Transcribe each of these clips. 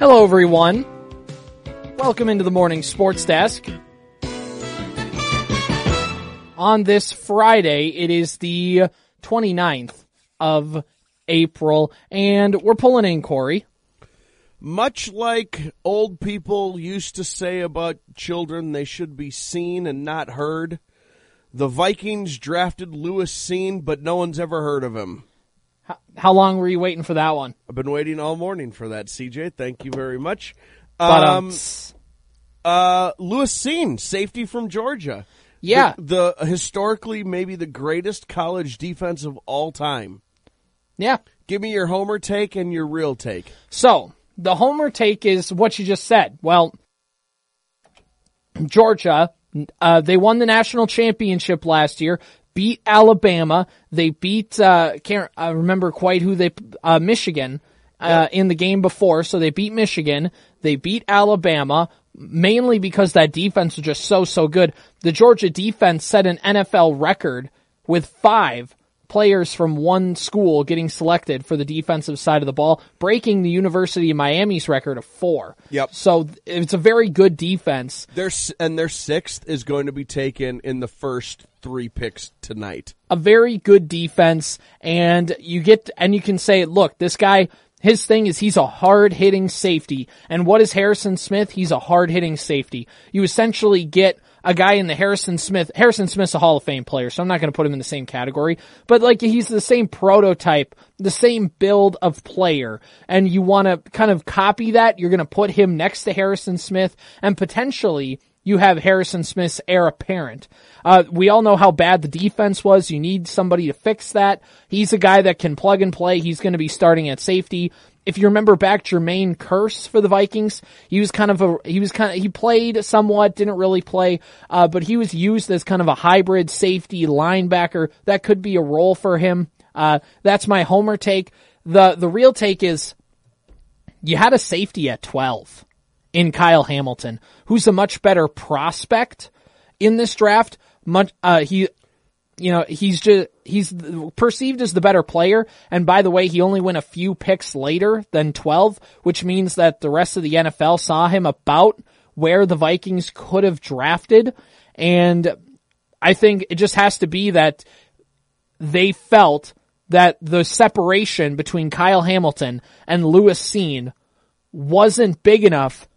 Hello, everyone. Welcome into the morning sports desk. On this Friday, it is the 29th of April, and we're pulling in Corey. Much like old people used to say about children, they should be seen and not heard. The Vikings drafted Lewis Cine, but no one's ever heard of him. How, how long were you waiting for that one? I've been waiting all morning for that, CJ. Thank you very much. But, Um, um, uh, Lewis Cine, safety from Georgia. Yeah. The, the historically maybe the greatest college defense of all time. yeah. Give me your homer take and your real take. So, the homer take is what you just said. Well, Georgia, uh, they won the national championship last year, beat Alabama. They beat, uh, can't uh, remember quite who they, uh, Michigan, uh, in the game before. So they beat Michigan. They beat Alabama mainly because that defense was just so, so good. The Georgia defense set an NFL record with five players from one school getting selected for the defensive side of the ball, breaking the University of Miami's record of four. Yep. So it's a very good defense. Their and their sixth is going to be taken in the first three picks tonight. a very good defense and you get and you can say look this guy his thing is he's a hard hitting safety and what is Harrison Smith he's a hard hitting safety you essentially get a guy in the Harrison Smith Harrison Smith's a Hall of Fame player so I'm not going to put him in the same category but like he's the same prototype the same build of player and you want to kind of copy that you're going to put him next to Harrison Smith and potentially you have Harrison Smith's heir apparent. Uh, we all know how bad the defense was. You need somebody to fix that. He's a guy that can plug and play. He's going to be starting at safety. If you remember back Jayron Kearse for the Vikings, he was kind of a, he was kind of, he played somewhat, didn't really play, uh, but he was used as kind of a hybrid safety linebacker. That could be a role for him. Uh, that's my homer take. The, the real take is you had a safety at 12 in Kyle Hamilton, who's a much better prospect in this draft. Much, uh, he, you know, he's just, he's perceived as the better player. And by the way, he only went a few picks later than 12, which means that the rest of the NFL saw him about where the Vikings could have drafted. And I think it just has to be that they felt that the separation between Kyle Hamilton and Lewis Cine wasn't big enough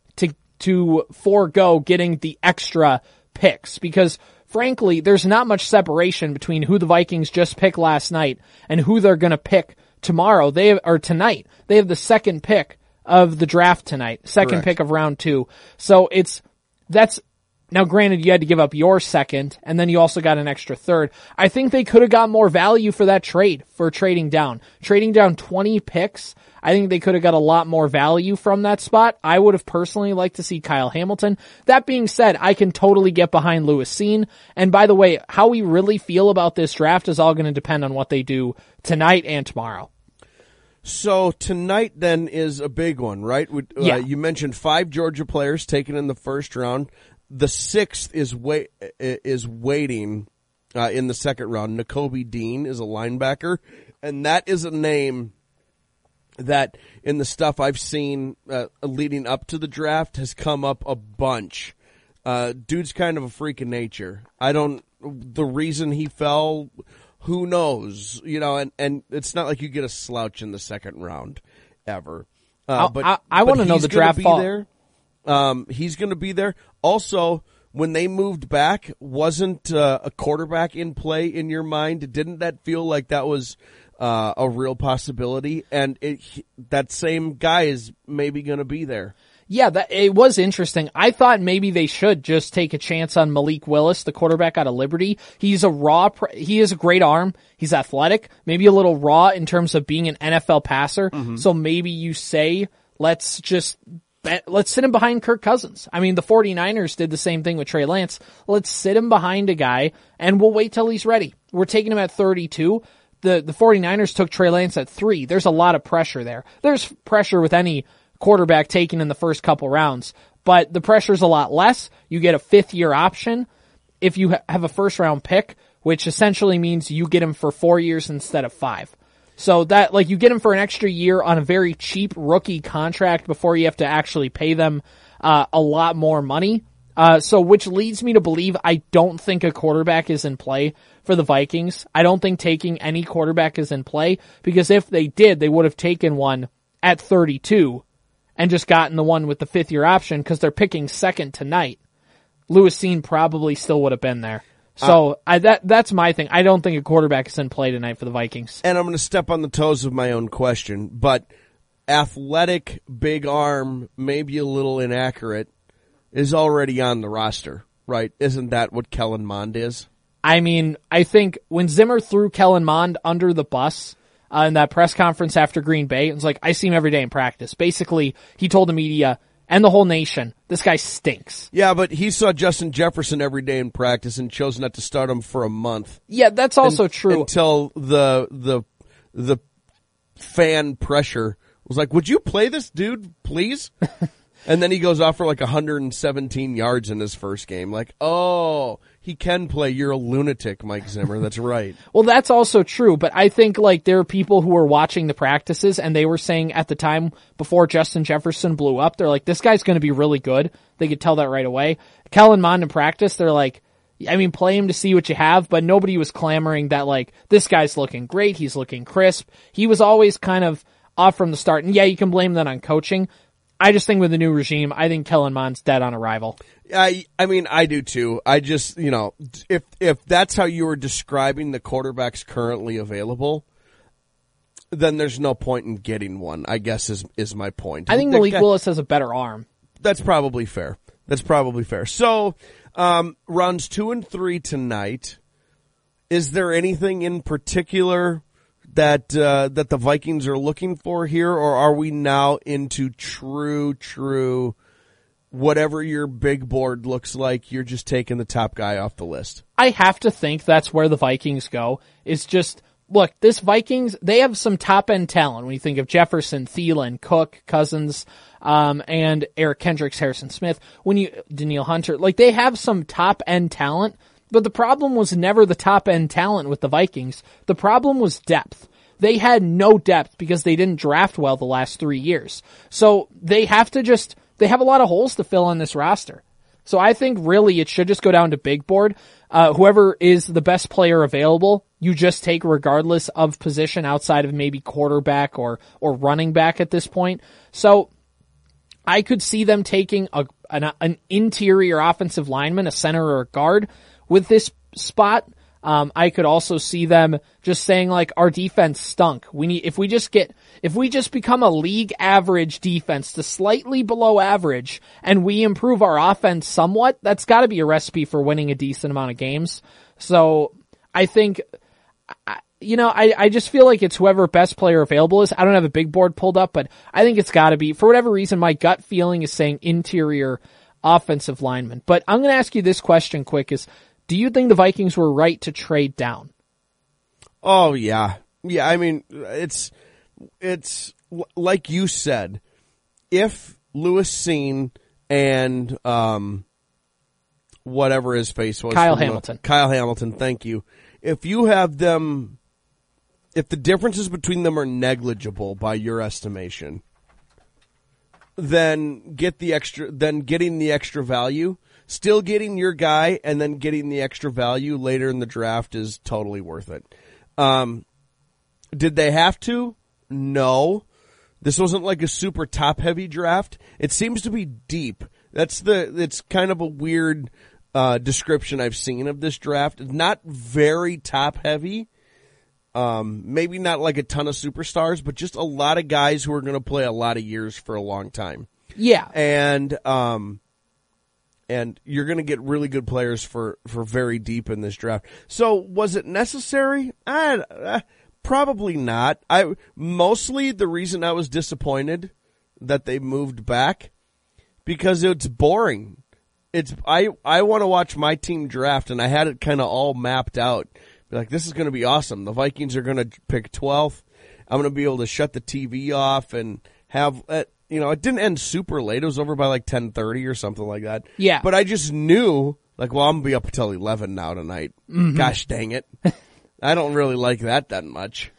to forego getting the extra picks because frankly there's not much separation between who the Vikings just picked last night and who they're going to pick tomorrow they have, or tonight they have the second pick of the draft tonight second Correct. pick of round 2 so it's that's now, granted, you had to give up your second, and then you also got an extra third. I think they could have got more value for that trade, for trading down. Trading down 20 picks, I think they could have got a lot more value from that spot. I would have personally liked to see Kyle Hamilton. That being said, I can totally get behind Lewis Cine. And by the way, how we really feel about this draft is all going to depend on what they do tonight and tomorrow. So tonight then is a big one, right? We- Uh, Yeah. you mentioned five Georgia players taken in the first round. The sixth is wait is waiting uh, in the second round. Nakobe Dean is a linebacker, and that is a name that in the stuff I've seen uh, leading up to the draft has come up a bunch. Uh, dude's kind of a freak of nature. I don't. The reason he fell, who knows? You know, and and it's not like you get a slouch in the second round ever. Uh, but I- I wanna know the draft fall. there. Um, he's going to be there. Also, when they moved back, wasn't uh, a quarterback in play in your mind? Didn't that feel like that was uh, a real possibility? And it, he- that same guy is maybe going to be there. Yeah, that it was interesting. I thought maybe they should just take a chance on Malik Willis, the quarterback out of Liberty. He's a raw, he is a great arm. He's athletic, maybe a little raw in terms of being an NFL passer. So maybe you say, let's just let's sit him behind Kirk Cousins. I mean, the 49ers did the same thing with Trey Lance. Let's sit him behind a guy and we'll wait till he's ready. We're taking him at 32 the, the 49ers took Trey Lance at three. There's a lot of pressure there. There's pressure with any quarterback taken in the first couple rounds, but the pressure's a lot less. You get a fifth year option if you ha- have a first round pick, which essentially means you get him for four years instead of five. So that, like, you get him for an extra year on a very cheap rookie contract before you have to actually pay them, uh, a lot more money. Uh, so which leads me to believe I don't think a quarterback is in play for the Vikings. I don't think taking any quarterback is in play because if they did, they would have taken one at 32 and just gotten the one with the fifth year option because they're picking second tonight. Lewis Cine probably still would have been there. So uh, I, that that's my thing. I don't think a quarterback is in play tonight for the Vikings. And I'm going to step on the toes of my own question, but athletic, big arm, maybe a little inaccurate, is already on the roster, right? Isn't that what Kellen Mond is? I mean, I think when Zimmer threw Kellen Mond under the bus uh, in that press conference after Green Bay, it was like, I see him every day in practice. Basically, he told the media, and the whole nation. This guy stinks. Yeah, but he saw Justin Jefferson every day in practice and chose not to start him for a month. Yeah, that's also Un- true. Until the the the fan pressure was like, "Would you play this dude, please?" and then he goes off for like 117 yards in his first game. Like, oh, he can play. You're a lunatic, Mike Zimmer. That's right. well, that's also true, but I think like there are people who were watching the practices and they were saying at the time before Justin Jefferson blew up, they're like, this guy's going to be really good. They could tell that right away. Kellen Mond in practice, they're like, I mean, play him to see what you have, but nobody was clamoring that like, this guy's looking great. He's looking crisp. He was always kind of off from the start. And yeah, you can blame that on coaching. I just think with the new regime, I think Kellen Mond's dead on arrival. I I mean I do too. I just you know if if that's how you were describing the quarterbacks currently available, then there's no point in getting one. I guess is is my point. I think Malik guy, Willis has a better arm. That's probably fair. That's probably fair. So um, runs two and three tonight. Is there anything in particular that uh, that the Vikings are looking for here, or are we now into true true? whatever your big board looks like, you're just taking the top guy off the list. I have to think that's where the Vikings go. Is just look, this Vikings they have some top end talent. When you think of Jefferson, Thielen, Cook, Cousins, um, and Eric Kendricks, Harrison Smith, when you Danielle Hunter, like they have some top end talent. But the problem was never the top end talent with the Vikings. The problem was depth. They had no depth because they didn't draft well the last three years. So they have to just they have a lot of holes to fill on this roster. So I think really it should just go down to big board. Uh, whoever is the best player available, you just take regardless of position outside of maybe quarterback or, or running back at this point. So I could see them taking a, an, an interior offensive lineman, a center or a guard with this spot. Um, I could also see them just saying like our defense stunk. We need if we just get if we just become a league average defense to slightly below average and we improve our offense somewhat, that's got to be a recipe for winning a decent amount of games. So I think. you know, I, I just feel like it's whoever best player available is. I don't have a big board pulled up, but I think it's gotta be, for whatever reason, my gut feeling is saying interior offensive lineman. But I'm gonna ask you this question quick is, do you think the Vikings were right to trade down? Oh yeah. Yeah, I mean, it's, it's like you said, if Lewis Cine and, um, whatever his face was. Kyle Hamilton. The, Kyle Hamilton, thank you. If you have them, if the differences between them are negligible by your estimation, then get the extra, then getting the extra value still getting your guy and then getting the extra value later in the draft is totally worth it. Um, did they have to? No. This wasn't like a super top heavy draft. It seems to be deep. That's the, it's kind of a weird, uh, description I've seen of this draft. Not very top heavy. Um, maybe not like a ton of superstars, but just a lot of guys who are going to play a lot of years for a long time. Yeah. And, um, and you're going to get really good players for for very deep in this draft. So was it necessary? I, uh, probably not. I mostly the reason I was disappointed that they moved back because it's boring. It's I I want to watch my team draft and I had it kind of all mapped out. Like this is going to be awesome. The Vikings are going to pick 12th. I'm going to be able to shut the TV off and have uh, you know, it didn't end super late. It was over by like 1030 or something like that. Yeah. But I just knew, like, well, I'm going to be up until 11 now tonight. Mm-hmm. Gosh dang it. I don't really like that that much.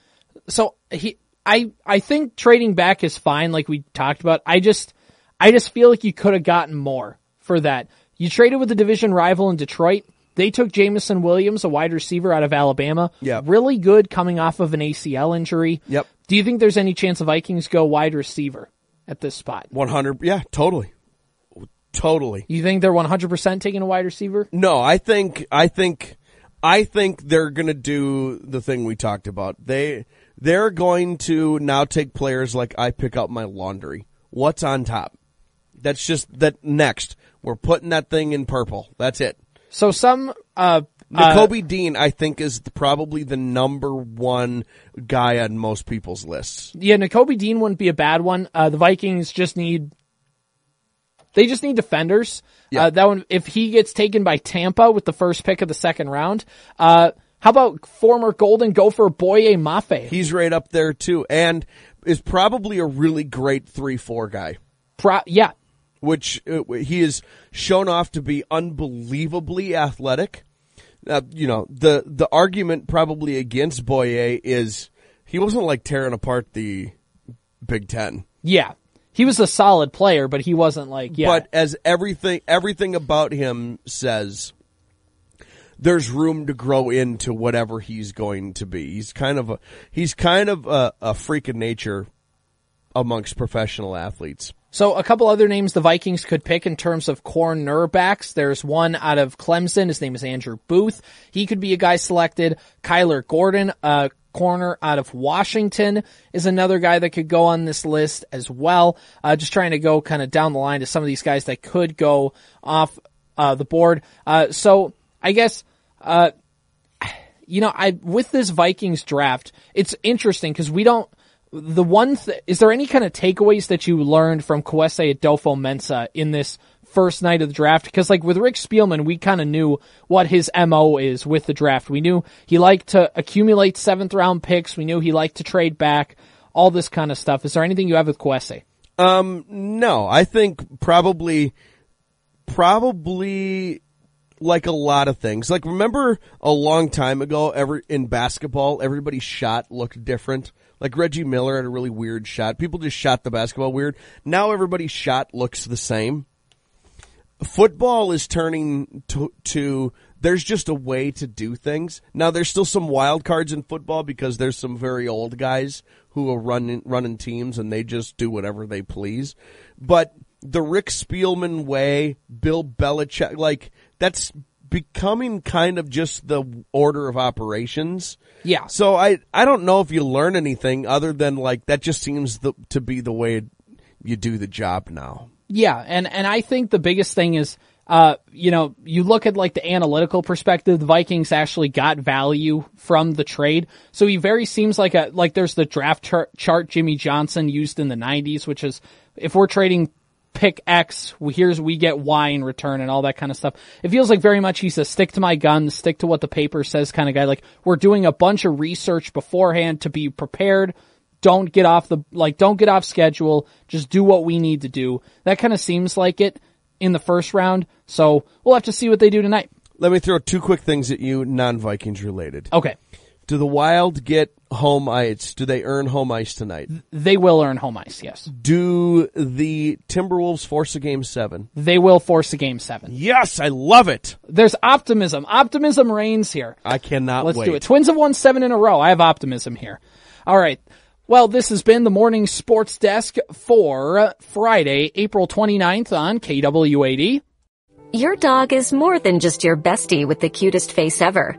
so he, I, I think trading back is fine, like we talked about. I just, I just feel like you could have gotten more for that. You traded with the division rival in Detroit. They took Jameson Williams, a wide receiver out of Alabama. Yeah. Really good coming off of an ACL injury. Yep. Do you think there's any chance the Vikings go wide receiver at this spot? 100. Yeah, totally. Totally. You think they're 100% taking a wide receiver? No, I think I think I think they're going to do the thing we talked about. They they're going to now take players like I pick up my laundry. What's on top? That's just that next. We're putting that thing in purple. That's it. So some, uh, uh, Dean, I think, is probably the number one guy on most people's lists. yeah, Nakobe Dean wouldn't be a bad one. Uh, the Vikings just need, they just need defenders. Yeah. Uh, that one, if he gets taken by Tampa with the first pick of the second round, uh, how about former Golden Gopher Boye Mafe? He's right up there too, and is probably a really great three-four guy. Pro- yeah, which uh, he is shown off to be unbelievably athletic. Uh, you know, the the argument probably against Boye is he wasn't like tearing apart the Big Ten. yeah. He was a solid player, but he wasn't like, yeah. But as everything everything about him says, there's room to grow into whatever he's going to be. He's kind of a he's kind of a, a freak of nature amongst professional athletes. So a couple other names the Vikings could pick in terms of cornerbacks. There's one out of Clemson. His name is Andrew Booth. He could be a guy selected. Kyler Gordon, a corner out of Washington, is another guy that could go on this list as well. Uh, just trying to go kind of down the line to some of these guys that could go off uh, the board. Uh, so I guess uh, you know, I with this Vikings draft, it's interesting because we don't. The one is there any kind of takeaways that you learned from Kwesi Adofo-Mensah in this first night of the draft? Because like with Rick Spielman, we kind of knew what his mo is with the draft. We knew he liked to accumulate seventh round picks. We knew he liked to trade back. All this kind of stuff. Is there anything you have with Kwesi? Um, no, I think probably, probably like a lot of things. Like remember a long time ago, ever in basketball, everybody's shot looked different. Like Reggie Miller had a really weird shot. People just shot the basketball weird. Now everybody's shot looks the same. Football is turning to, to there's just a way to do things. Now there's still some wild cards in football because there's some very old guys who are running running teams and they just do whatever they please. But the Rick Spielman way, Bill Belichick, like that's becoming kind of just the order of operations. Yeah. So I I don't know if you learn anything other than like that just seems the, to be the way you do the job now. Yeah, and and I think the biggest thing is, uh, you know, you look at like the analytical perspective. The Vikings actually got value from the trade, so he very seems like a like there's the draft chart, chart Jimmy Johnson used in the '90s, which is if we're trading pick X, here's we get Y in return and all that kind of stuff. It feels like very much he's a stick to my gun, stick to what the paper says kind of guy. Like we're doing a bunch of research beforehand to be prepared don't get off the like don't get off schedule just do what we need to do that kind of seems like it in the first round so we'll have to see what they do tonight Let me throw two quick things at you, non Vikings related. okay Do the Wild get home ice? Do they earn home ice tonight? they will earn home ice yes Do the Timberwolves force a game seven? they will force a game seven Yes, I love it. there's optimism optimism reigns here I cannot let's wait. do it twins have won seven in a row i have optimism here all right well, this has been the morning sports desk for Friday, April 29th on KWAD. Your dog is more than just your bestie with the cutest face ever.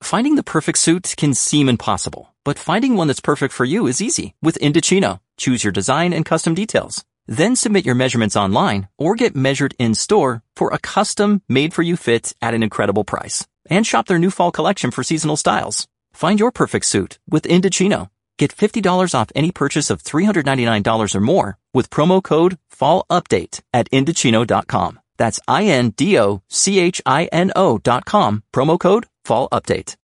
Finding the perfect suit can seem impossible, but finding one that's perfect for you is easy with Indochino. Choose your design and custom details. Then submit your measurements online or get measured in store for a custom made for you fit at an incredible price. And shop their new fall collection for seasonal styles. Find your perfect suit with Indochino. Get $50 off any purchase of $399 or more with promo code FALLUPDATE at Indochino.com. That's I-N-D-O-C-H-I-N-O dot com, promo code FALLUPDATE.